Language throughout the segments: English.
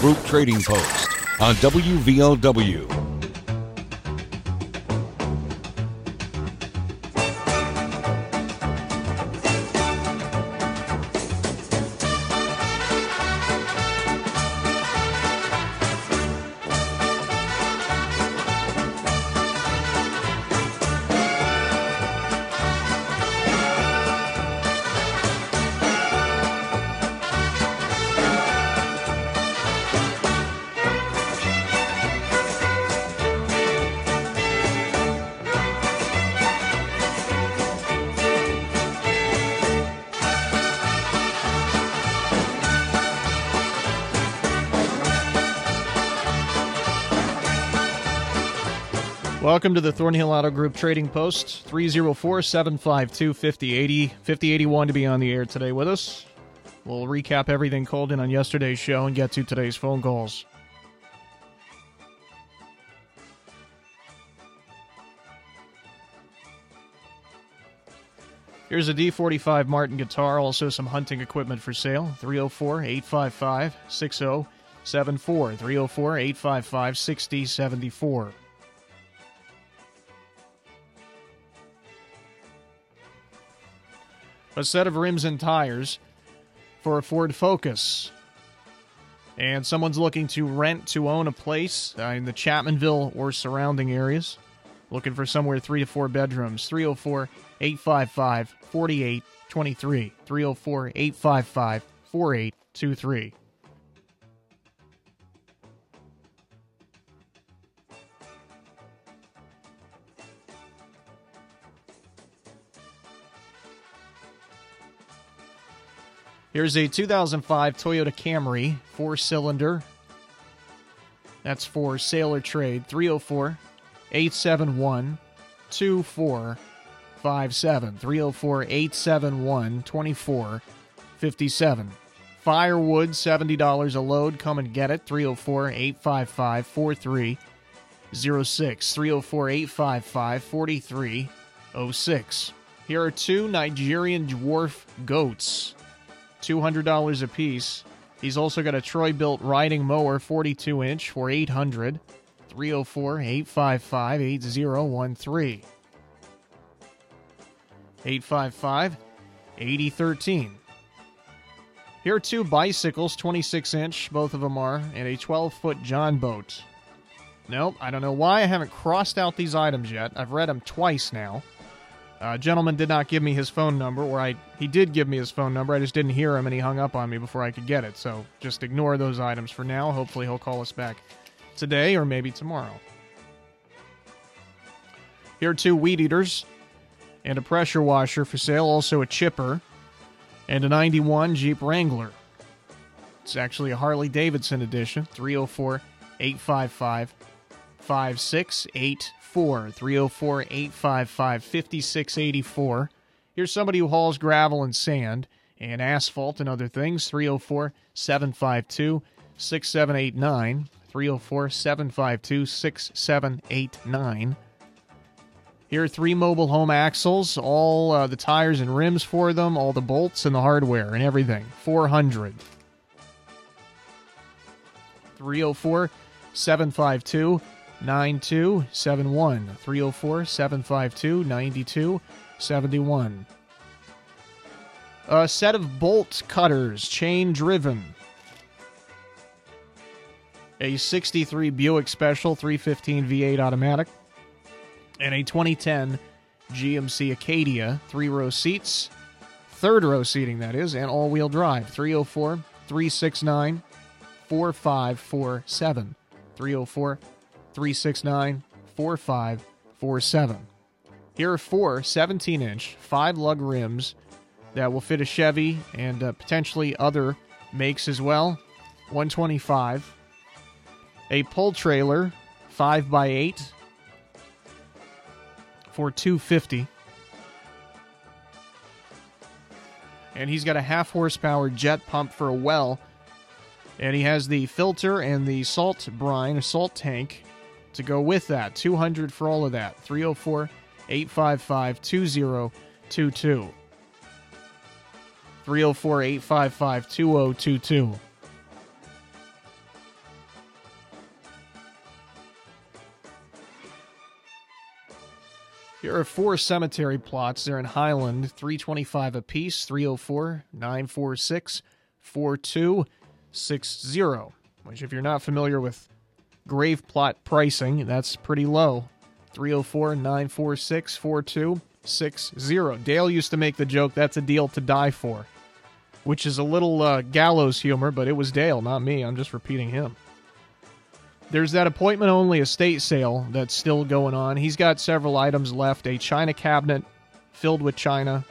Group Trading Post on WVOW. Welcome to the Thornhill Auto Group Trading Post, 304 752 5080. 5081 to be on the air today with us. We'll recap everything called in on yesterday's show and get to today's phone calls. Here's a D45 Martin guitar, also some hunting equipment for sale. 304 855 6074. 304 855 6074. A set of rims and tires for a Ford Focus. And someone's looking to rent to own a place uh, in the Chapmanville or surrounding areas. Looking for somewhere three to four bedrooms. 304 855 4823. 304 855 4823. Here's a 2005 Toyota Camry, four cylinder. That's for Sailor Trade, 304 871 2457. 304 871 2457. Firewood, $70 a load. Come and get it. 304 855 4306. 304 855 4306. Here are two Nigerian dwarf goats. $200 a piece. He's also got a Troy-Bilt riding mower, 42 inch, for 800 304 855 8013. 855 8013. Here are two bicycles, 26 inch, both of them are, and a 12 foot John boat. Nope, I don't know why I haven't crossed out these items yet. I've read them twice now. Uh, gentleman did not give me his phone number, or I he did give me his phone number. I just didn't hear him, and he hung up on me before I could get it. So just ignore those items for now. Hopefully, he'll call us back today or maybe tomorrow. Here are two weed eaters and a pressure washer for sale. Also a chipper and a 91 Jeep Wrangler. It's actually a Harley Davidson edition. 304 855 5685. 304 855 5684. Here's somebody who hauls gravel and sand and asphalt and other things. 304 752 6789. 304 752 6789. Here are three mobile home axles, all uh, the tires and rims for them, all the bolts and the hardware and everything. 400. 304 752 9271. 304 752 9271. A set of bolt cutters, chain driven. A 63 Buick Special 315 V8 automatic. And a 2010 GMC Acadia, three row seats, third row seating, that is, and all wheel drive. 304 369 4547. 304 369 4547. Here are four 17 inch, five lug rims that will fit a Chevy and uh, potentially other makes as well. 125. A pull trailer, 5x8 for 250 and he's got a half horsepower jet pump for a well and he has the filter and the salt brine salt tank to go with that. 200 for all of that. 304 855 2022. 304 855 2022. Here are four cemetery plots. They're in Highland, 325 apiece, 304 946 4260. Which, if you're not familiar with grave plot pricing, that's pretty low. 304 946 4260. Dale used to make the joke that's a deal to die for, which is a little uh, gallows humor, but it was Dale, not me. I'm just repeating him. There's that appointment only estate sale that's still going on. He's got several items left a china cabinet filled with china.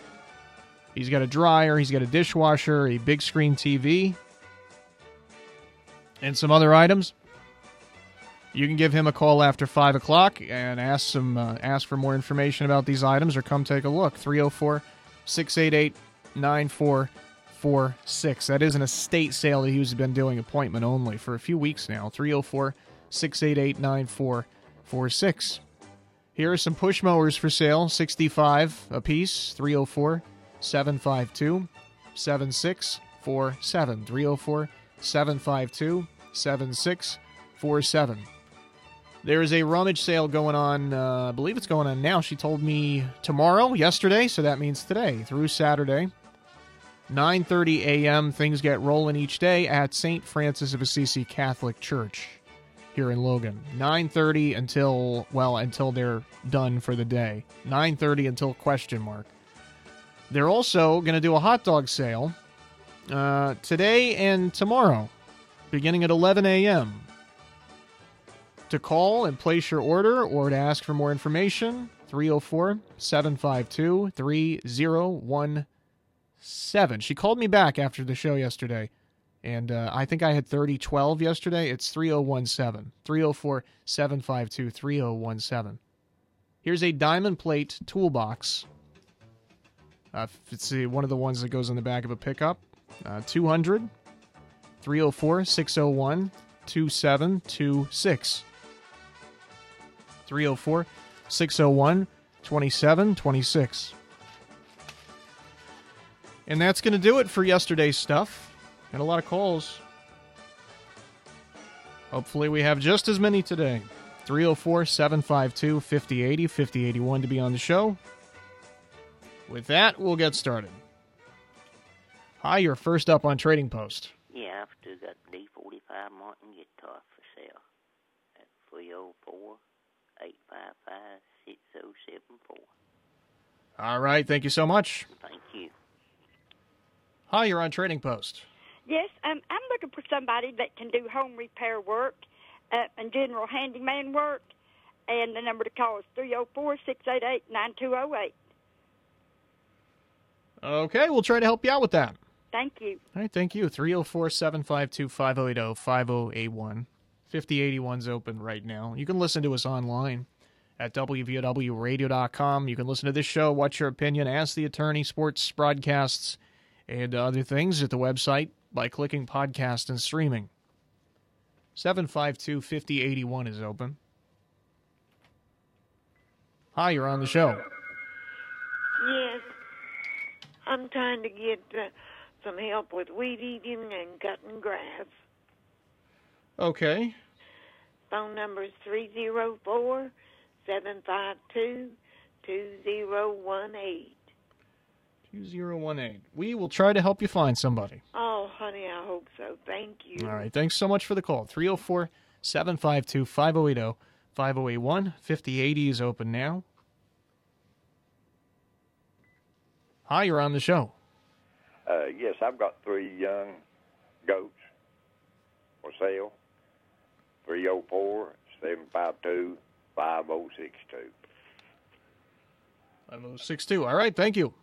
He's got a dryer, he's got a dishwasher, a big screen TV, and some other items. You can give him a call after 5 o'clock and ask, some, uh, ask for more information about these items or come take a look. 304 688 9446. That is an estate sale that he's been doing appointment only for a few weeks now. 304 688 9446. Here are some push mowers for sale 65 apiece, 304 752 7647. 304 752 7647. There is a rummage sale going on. Uh, I believe it's going on now. She told me tomorrow, yesterday, so that means today through Saturday. 9:30 a.m. Things get rolling each day at St. Francis of Assisi Catholic Church here in Logan. 9:30 until well until they're done for the day. 9:30 until question mark. They're also going to do a hot dog sale uh, today and tomorrow, beginning at 11 a.m. To call and place your order or to ask for more information, 304 752 3017. She called me back after the show yesterday, and uh, I think I had 3012 yesterday. It's 3017. 304 752 3017. Here's a diamond plate toolbox. Uh, it's uh, one of the ones that goes in the back of a pickup. Uh, 200 304 601 2726. 304 601 2726. And that's going to do it for yesterday's stuff. And a lot of calls. Hopefully, we have just as many today. 304 752 5080 5081 to be on the show. With that, we'll get started. Hi, you're first up on Trading Post. Yeah, I've still got the D45 Martin guitar for sale at 304 855 6074. All right, thank you so much. Thank you. Hi, you're on Trading Post. Yes, um, I'm looking for somebody that can do home repair work uh, and general handyman work. And the number to call is 304 688 9208. Okay, we'll try to help you out with that. Thank you. All right, thank you. 304 752 5080 5081. 5081's open right now. You can listen to us online at WVOWradio.com. You can listen to this show, What's Your Opinion, Ask the Attorney, sports broadcasts, and other things at the website by clicking podcast and streaming. 752 5081 is open. Hi, you're on the show. Yes. I'm trying to get uh, some help with weed eating and cutting grass. Okay. Phone number is 304 752 2018. 2018. We will try to help you find somebody. Oh, honey, I hope so. Thank you. All right. Thanks so much for the call. 304 752 5080 5081. 5080 is open now. Hi, you're on the show. Uh, yes, I've got three young goats for sale. 304 752 5062. 5062. All right. Thank you.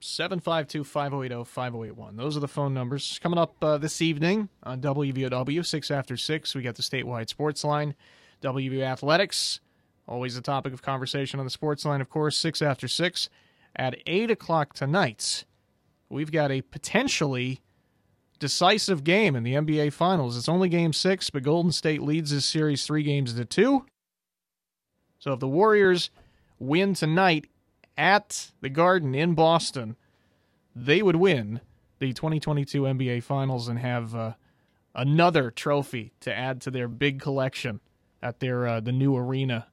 752 5080 5081. Those are the phone numbers. Coming up uh, this evening on WVOW, 6 after 6, we got the statewide sports line. WV Athletics, always a topic of conversation on the sports line, of course, 6 after 6. At 8 o'clock tonight, we've got a potentially decisive game in the NBA Finals. It's only game six, but Golden State leads this series three games to two. So if the Warriors win tonight at the Garden in Boston, they would win the 2022 NBA Finals and have uh, another trophy to add to their big collection at their uh, the new arena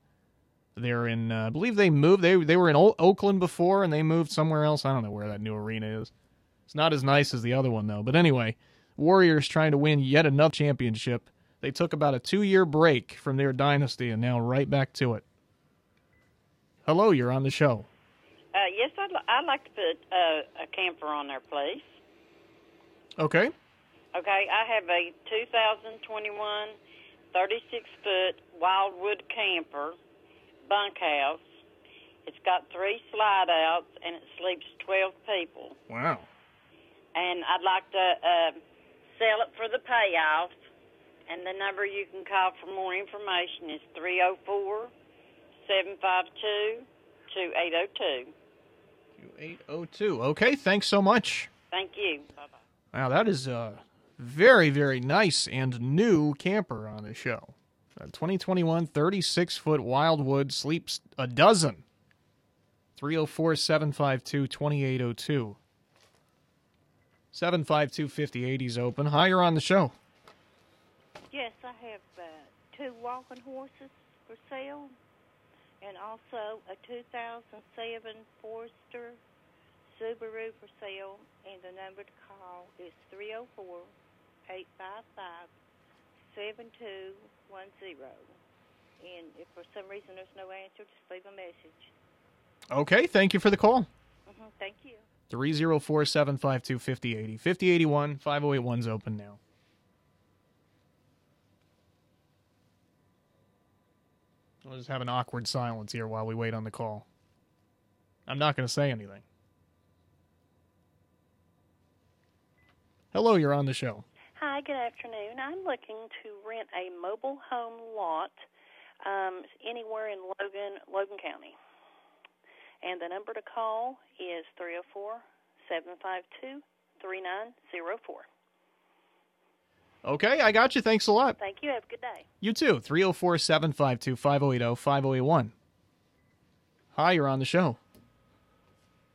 They're in, uh, I believe they moved. They they were in o- Oakland before, and they moved somewhere else. I don't know where that new arena is. It's not as nice as the other one though. But anyway, Warriors trying to win yet another championship. They took about a two-year break from their dynasty, and now right back to it. Hello, you're on the show. Uh, yes, I'd, li- I'd like to put uh, a camper on there, please. Okay. Okay, I have a 2021 36 foot Wildwood camper bunkhouse. It's got three slide outs and it sleeps 12 people. Wow. And I'd like to uh, sell it for the payoff. And the number you can call for more information is 304 752 2802. 2802. Okay, thanks so much. Thank you. Bye bye. Wow, that is a very, very nice and new camper on the show. A 2021 36 foot Wildwood sleeps a dozen. 304 752 2802. 752 5080 is open. Hi, you're on the show. Yes, I have uh, two walking horses for sale, and also a 2007 Forester Subaru for sale. And the number to call is 304 855 7210. And if for some reason there's no answer, just leave a message. Okay, thank you for the call. hmm Thank you. 304 752 5080. 5081 5081's open now. We'll just have an awkward silence here while we wait on the call. I'm not going to say anything. Hello, you're on the show. Hi, good afternoon. I'm looking to rent a mobile home lot um, anywhere in Logan, Logan County. And the number to call is 304 752 3904. Okay, I got you. Thanks a lot. Thank you. Have a good day. You too. 304 752 5080 5081. Hi, you're on the show.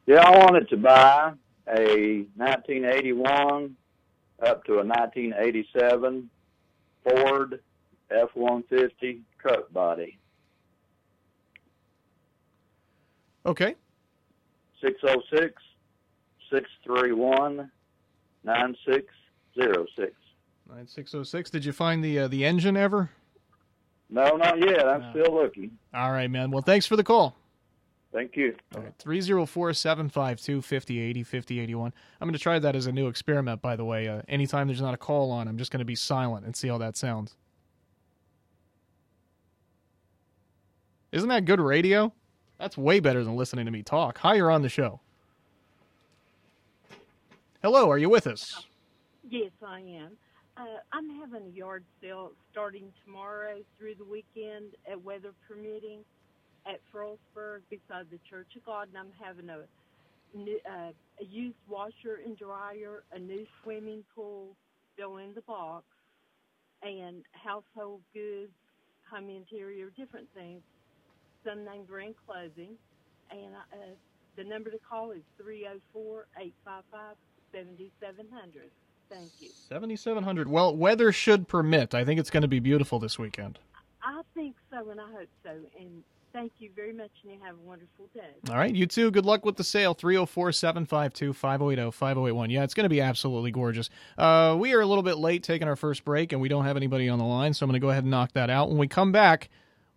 Yeah, I wanted to buy a 1981 up to a 1987 Ford F-150 truck body. Okay. 606 631 9606. 9606. Did you find the uh, the engine ever? No, not yet. I'm No. still looking. All right, man. Well, thanks for the call. Thank you. 304 752 5080 5081. I'm going to try that as a new experiment, by the way. Uh, anytime there's not a call on, I'm just going to be silent and see how that sounds. Isn't that good radio? That's way better than listening to me talk. Hi, you're on the show. Hello, are you with us? Yes, I am. Uh, I'm having a yard sale starting tomorrow through the weekend, at weather permitting, at Frostburg beside the Church of God, and I'm having a uh, a used washer and dryer, a new swimming pool, fill in the box, and household goods, home interior, different things. Some name brand clothing, and uh, the number to call is 304 855 7700. Thank you. 7700. Well, weather should permit. I think it's going to be beautiful this weekend. I think so, and I hope so. And thank you very much, and you have a wonderful day. All right, you too. Good luck with the sale. 304 752 5080 5081. Yeah, it's going to be absolutely gorgeous. Uh, we are a little bit late taking our first break, and we don't have anybody on the line, so I'm going to go ahead and knock that out. When we come back,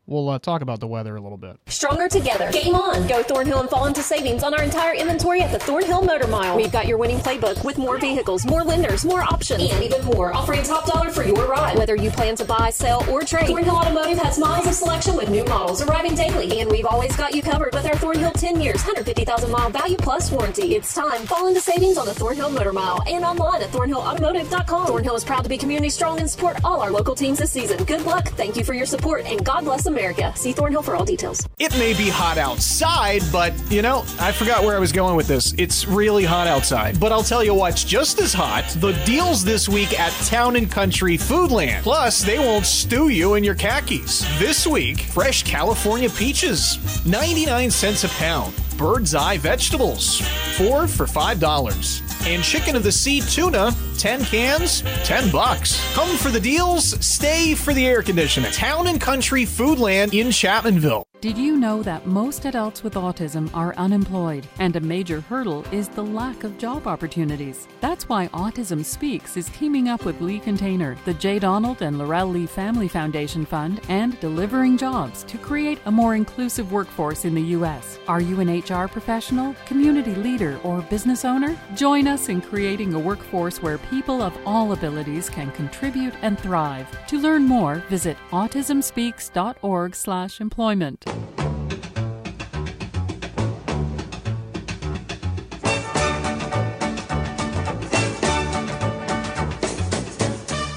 we'll uh, talk about the weather a little bit. Stronger together. Game on. Go Thornhill and fall into savings on our entire inventory at the Thornhill Motor Mile. We've got your winning playbook with more vehicles, more lenders, more options, and even more. Offering top dollar for your ride. Whether you plan to buy, sell, or trade, Thornhill Automotive has miles of selection with new models arriving daily. And we've always got you covered with our Thornhill 10 years, 150,000 mile value plus warranty. It's time. Fall into savings on the Thornhill Motor Mile and online at thornhillautomotive.com. Thornhill is proud to be community strong and support all our local teams this season. Good luck. Thank you for your support and God bless America. See Thornhill for all details. It may be hot outside, but you know, I forgot where I was going with this. It's really hot outside. But I'll tell you what's just as hot the deals this week at Town and Country Foodland. Plus, they won't stew you in your khakis. This week, fresh California peaches, 99 cents a pound. Birds Eye vegetables, four for $5. And chicken of the sea tuna, 10 cans, 10 bucks. Come for the deals, stay for the air conditioning. Town and Country Foodland in Chapmanville. Did you know that most adults with autism are unemployed and a major hurdle is the lack of job opportunities? That's why Autism Speaks is teaming up with Lee Container, the J. Donald and Laurel Lee Family Foundation Fund, and Delivering Jobs to create a more inclusive workforce in the U.S. Are you an HR professional, community leader, or business owner? Join us in creating a workforce where people of all abilities can contribute and thrive. To learn more, visit autismspeaks.org/employment.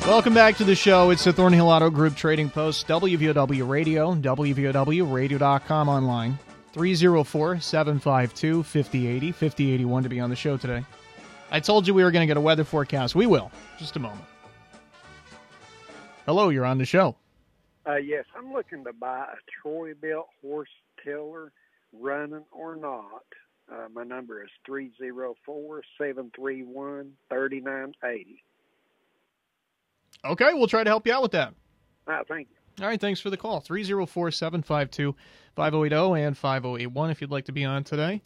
Welcome back to the show. It's the Thornhill Auto Group Trading Post, WVOW Radio, WVOWradio.com online. 304 752 5080, 5081 to be on the show today. I told you we were going to get a weather forecast. We will. Just a moment. Hello, you're on the show. Uh, yes, I'm looking to buy a Troy-Bilt horse tiller, running or not. Uh, my number is three zero four seven three one thirty nine eighty. Okay, we'll try to help you out with that. Uh, thank you. All right, thanks for the call. 304 752 5080 and 5081 if you'd like to be on today.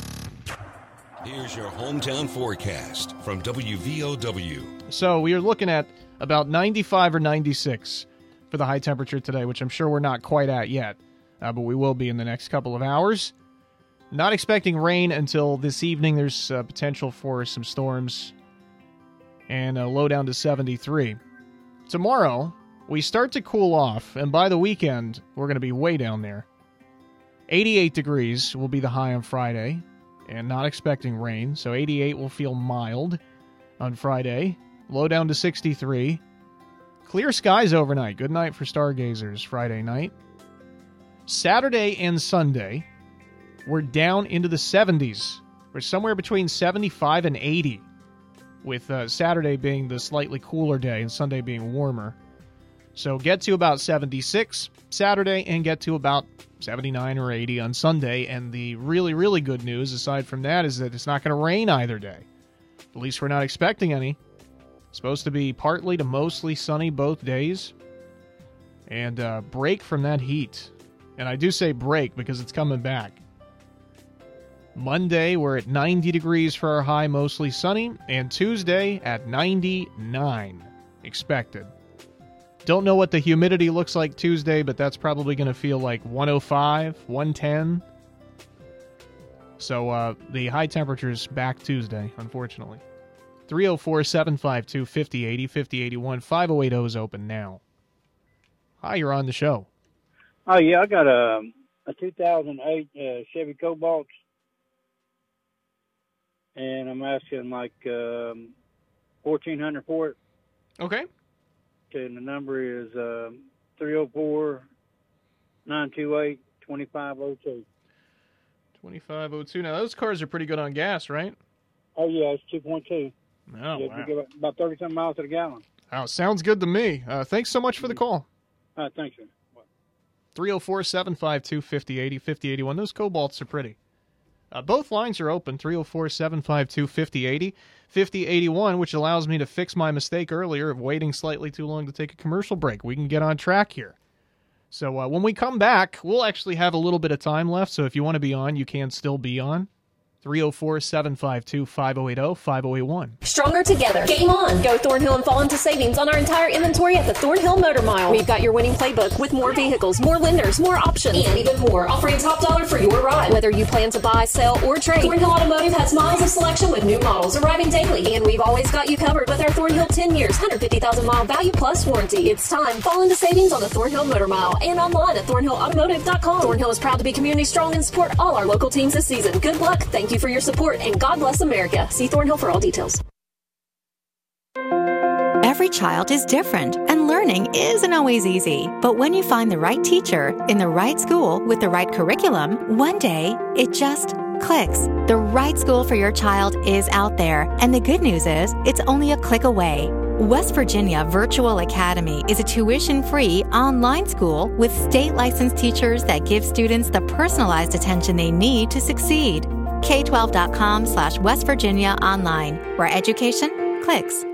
Here's your hometown forecast from WVOW. So we are looking at about 95 or 96 for the high temperature today, which I'm sure we're not quite at yet, uh, but we will be in the next couple of hours. Not expecting rain until this evening. There's uh, potential for some storms and a low down to 73. Tomorrow, we start to cool off, and by the weekend, we're going to be way down there. 88 degrees will be the high on Friday, and not expecting rain, so 88 will feel mild on Friday. Low down to 63. Clear skies overnight. Good night for stargazers Friday night. Saturday and Sunday, we're down into the 70s. We're somewhere between 75 and 80, with uh, Saturday being the slightly cooler day and Sunday being warmer. So get to about 76 Saturday and get to about 79 or 80 on Sunday. And the really, really good news, aside from that, is that it's not going to rain either day. At least we're not expecting any. Supposed to be partly to mostly sunny both days. And uh, break from that heat. And I do say break because it's coming back. Monday, we're at 90 degrees for our high, mostly sunny. And Tuesday at 99 expected. Don't know what the humidity looks like Tuesday, but that's probably going to feel like 105, 110. So uh, the high temperatures back Tuesday, unfortunately. 304 752 5080 5081 5080 is open now. Hi, you're on the show. Oh yeah, I got a a 2008 uh, Chevy Cobalt, and I'm asking like um, 1400 for it. Okay. And the number is um, 304 928 2502. 2502. Now, those cars are pretty good on gas, right? Oh yeah, it's 2.2. Oh, you wow. about 30 something miles to the gallon. Oh, sounds good to me. Uh, thanks so much for the call. All right, thanks. Sir. 304 752 5080 5081. Those cobalts are pretty. Uh, both lines are open 304 752 5080 5081, which allows me to fix my mistake earlier of waiting slightly too long to take a commercial break. We can get on track here. So uh, when we come back, we'll actually have a little bit of time left. So if you want to be on, you can still be on. 304 752 5080 5081. Stronger together. Game on. Go Thornhill and fall into savings on our entire inventory at the Thornhill Motor Mile. We've got your winning playbook with more vehicles, more lenders, more options, and even more, offering top dollar for your ride. Whether you plan to buy, sell, or trade, Thornhill Automotive has miles of selection with new models arriving daily. And we've always got you covered with our Thornhill 10 years, 150,000 mile value plus warranty. It's time. Fall into savings on the Thornhill Motor Mile and online at thornhillautomotive.com. Thornhill is proud to be community strong and support all our local teams this season. Good luck. Thank you for your support and God bless America. See Thornhill for all details. Every child is different, and learning isn't always easy. But when you find the right teacher in the right school with the right curriculum, one day it just clicks. The right school for your child is out there, and the good news is it's only a click away. West Virginia Virtual Academy is a tuition free online school with state licensed teachers that give students the personalized attention they need to succeed. K12.com slash West Virginia online, where education clicks.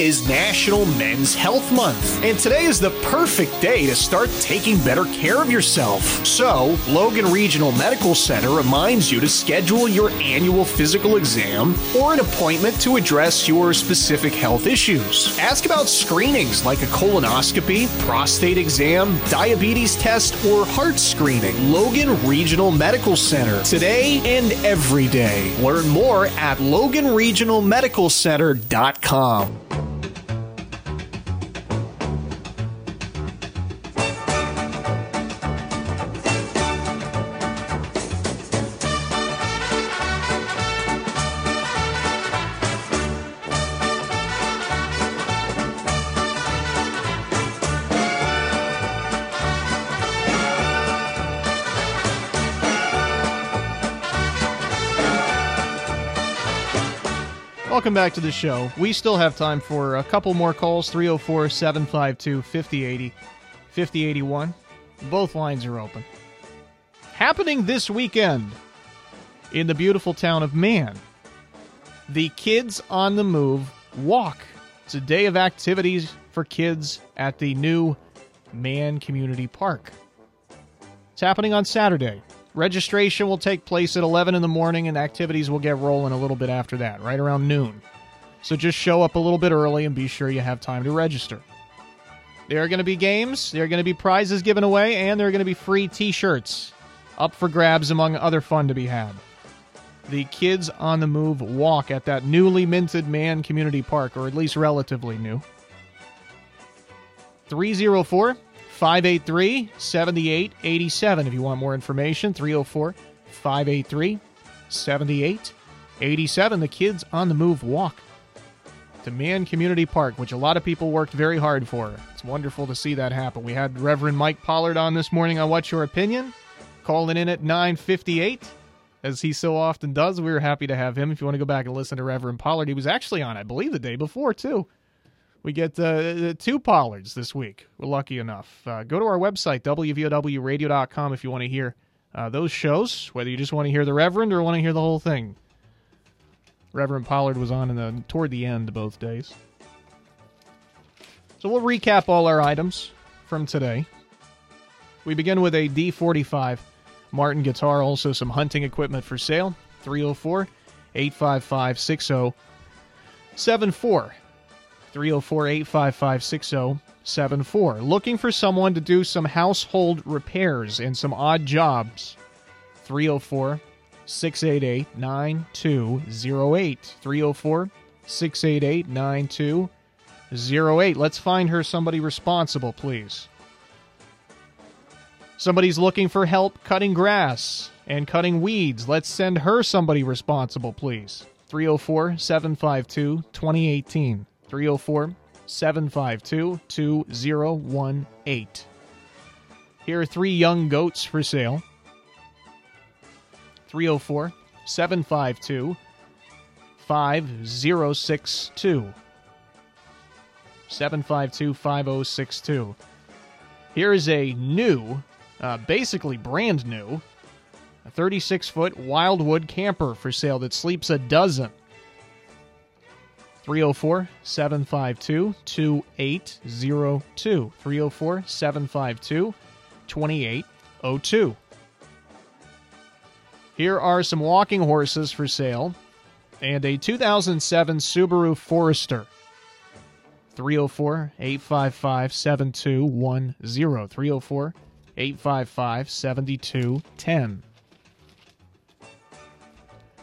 is National Men's Health Month, and today is the perfect day to start taking better care of yourself. So, Logan Regional Medical Center reminds you to schedule your annual physical exam or an appointment to address your specific health issues. Ask about screenings like a colonoscopy, prostate exam, diabetes test, or heart screening. Logan Regional Medical Center, today and every day. Learn more at loganregionalmedicalcenter.com. Welcome back to the show. We still have time for a couple more calls 304 752 5080 5081. Both lines are open. Happening this weekend in the beautiful town of Man. The Kids on the Move Walk. It's a day of activities for kids at the new Man Community Park. It's happening on Saturday. Registration will take place at 11 in the morning, and activities will get rolling a little bit after that, right around noon. So just show up a little bit early and be sure you have time to register. There are going to be games, there are going to be prizes given away, and there are going to be free t shirts up for grabs, among other fun to be had. The Kids on the Move walk at that newly minted Man Community Park, or at least relatively new. 304 583 7887 if you want more information. 304 583 7887. The Kids on the Move walk to Man Community Park, which a lot of people worked very hard for. It's wonderful to see that happen. We had Reverend Mike Pollard on this morning on What's Your Opinion, calling in at 958. As he so often does, we were happy to have him. If you want to go back and listen to Reverend Pollard, he was actually on, I believe, the day before, too. We get uh, two Pollards this week. We're lucky enough. Uh, go to our website, WVOWradio.com, if you want to hear uh, those shows, whether you just want to hear the Reverend or want to hear the whole thing. Reverend Pollard was on in the, toward the end both days. So we'll recap all our items from today. We begin with a D45 Martin guitar, also some hunting equipment for sale. 304 855 6074. 304 855 6074. Looking for someone to do some household repairs and some odd jobs. 304 688 9208. 304 688 9208. Let's find her somebody responsible, please. Somebody's looking for help cutting grass and cutting weeds. Let's send her somebody responsible, please. 304 752 2018. 304 752 2018. Here are three young goats for sale. 304 752 5062. 752 5062. Here is a new, uh, basically brand new, a 36 foot Wildwood camper for sale that sleeps a dozen. 304 752 2802. 304 752 2802. Here are some walking horses for sale and a 2007 Subaru Forester. 304 855 7210. 304 855 7210.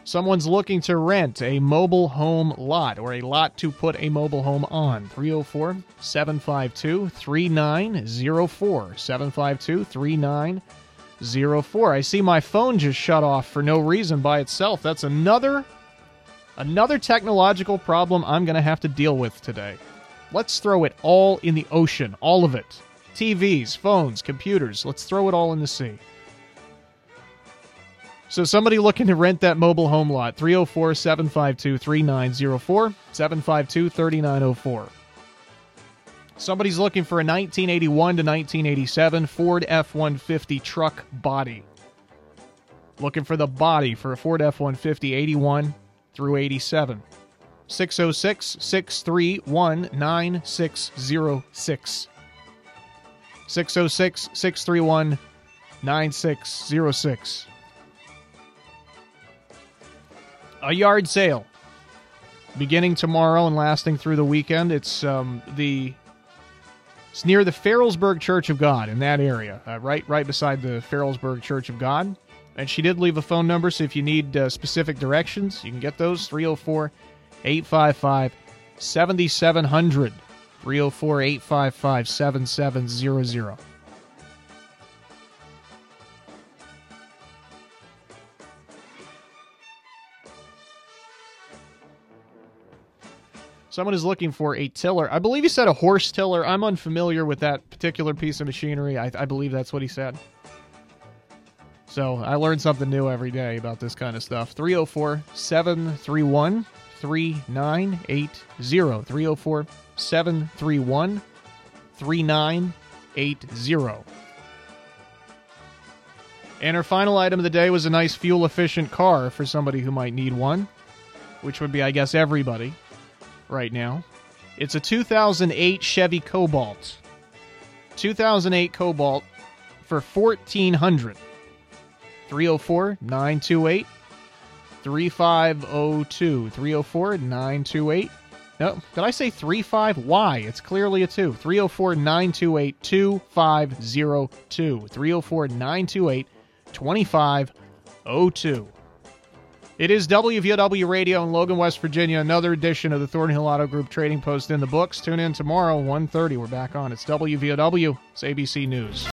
Someone's looking to rent a mobile home lot or a lot to put a mobile home on. 304 752 3904. 752 3904. I see my phone just shut off for no reason by itself. That's another another technological problem I'm going to have to deal with today. Let's throw it all in the ocean, all of it. TVs, phones, computers, let's throw it all in the sea. So, somebody looking to rent that mobile home lot, 304 752 3904, 752 3904. Somebody's looking for a 1981 to 1987 Ford F 150 truck body. Looking for the body for a Ford F 150 81 through 87. 606 631 9606. 606 631 9606. A yard sale beginning tomorrow and lasting through the weekend. It's um, the it's near the Ferrellsburg Church of God in that area, uh, right right beside the Ferrellsburg Church of God. And she did leave a phone number, so if you need uh, specific directions, you can get those 304 855 7700. 304 855 7700. Someone is looking for a tiller. I believe he said a horse tiller. I'm unfamiliar with that particular piece of machinery. I, I believe that's what he said. So I learn something new every day about this kind of stuff. 304 731 3980. 304 731 3980. And our final item of the day was a nice fuel efficient car for somebody who might need one, which would be, I guess, everybody right now. It's a 2008 Chevy Cobalt. 2008 Cobalt for 1400 304 928 3502. 304 928. No, did I say 35? Why? It's clearly a 2. 304 928 2502. 304 928 2502. It is WVOW Radio in Logan, West Virginia. Another edition of the Thornhill Auto Group Trading Post in the books. Tune in tomorrow, 1.30. We're back on. It's WVOW. It's ABC News.